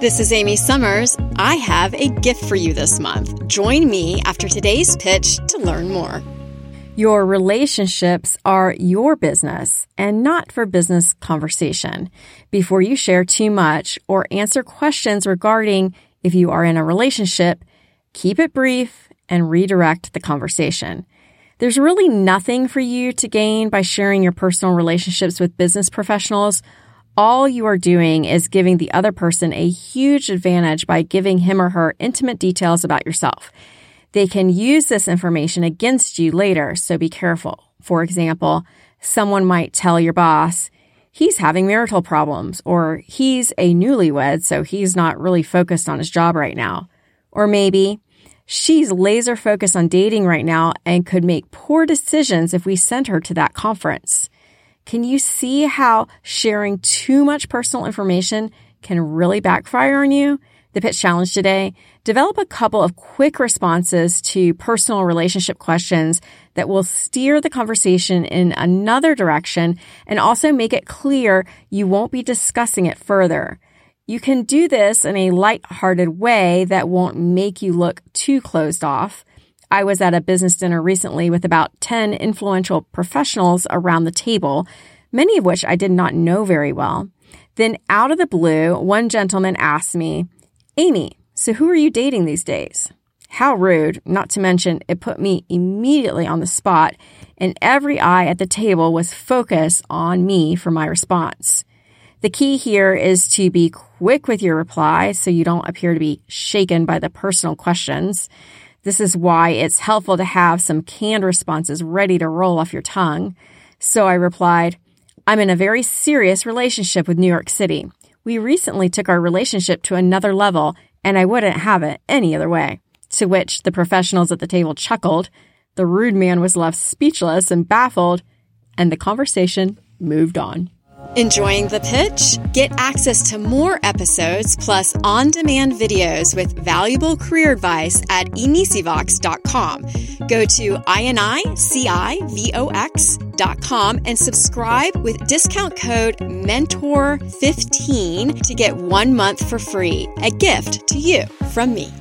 This is Amy Summers. I have a gift for you this month. Join me after today's pitch to learn more. Your relationships are your business and not for business conversation. Before you share too much or answer questions regarding if you are in a relationship, keep it brief and redirect the conversation. There's really nothing for you to gain by sharing your personal relationships with business professionals. All you are doing is giving the other person a huge advantage by giving him or her intimate details about yourself. They can use this information against you later, so be careful. For example, someone might tell your boss, he's having marital problems, or he's a newlywed, so he's not really focused on his job right now. Or maybe, she's laser focused on dating right now and could make poor decisions if we sent her to that conference. Can you see how sharing too much personal information can really backfire on you? the pitch challenge today, develop a couple of quick responses to personal relationship questions that will steer the conversation in another direction and also make it clear you won't be discussing it further. You can do this in a light-hearted way that won't make you look too closed off. I was at a business dinner recently with about 10 influential professionals around the table, many of which I did not know very well. Then out of the blue, one gentleman asked me, Amy, so who are you dating these days? How rude, not to mention it put me immediately on the spot, and every eye at the table was focused on me for my response. The key here is to be quick with your reply so you don't appear to be shaken by the personal questions. This is why it's helpful to have some canned responses ready to roll off your tongue. So I replied, I'm in a very serious relationship with New York City. We recently took our relationship to another level, and I wouldn't have it any other way. To which the professionals at the table chuckled, the rude man was left speechless and baffled, and the conversation moved on. Enjoying the pitch? Get access to more episodes plus on demand videos with valuable career advice at inicivox.com. Go to inicivox.com and subscribe with discount code MENTOR15 to get one month for free. A gift to you from me.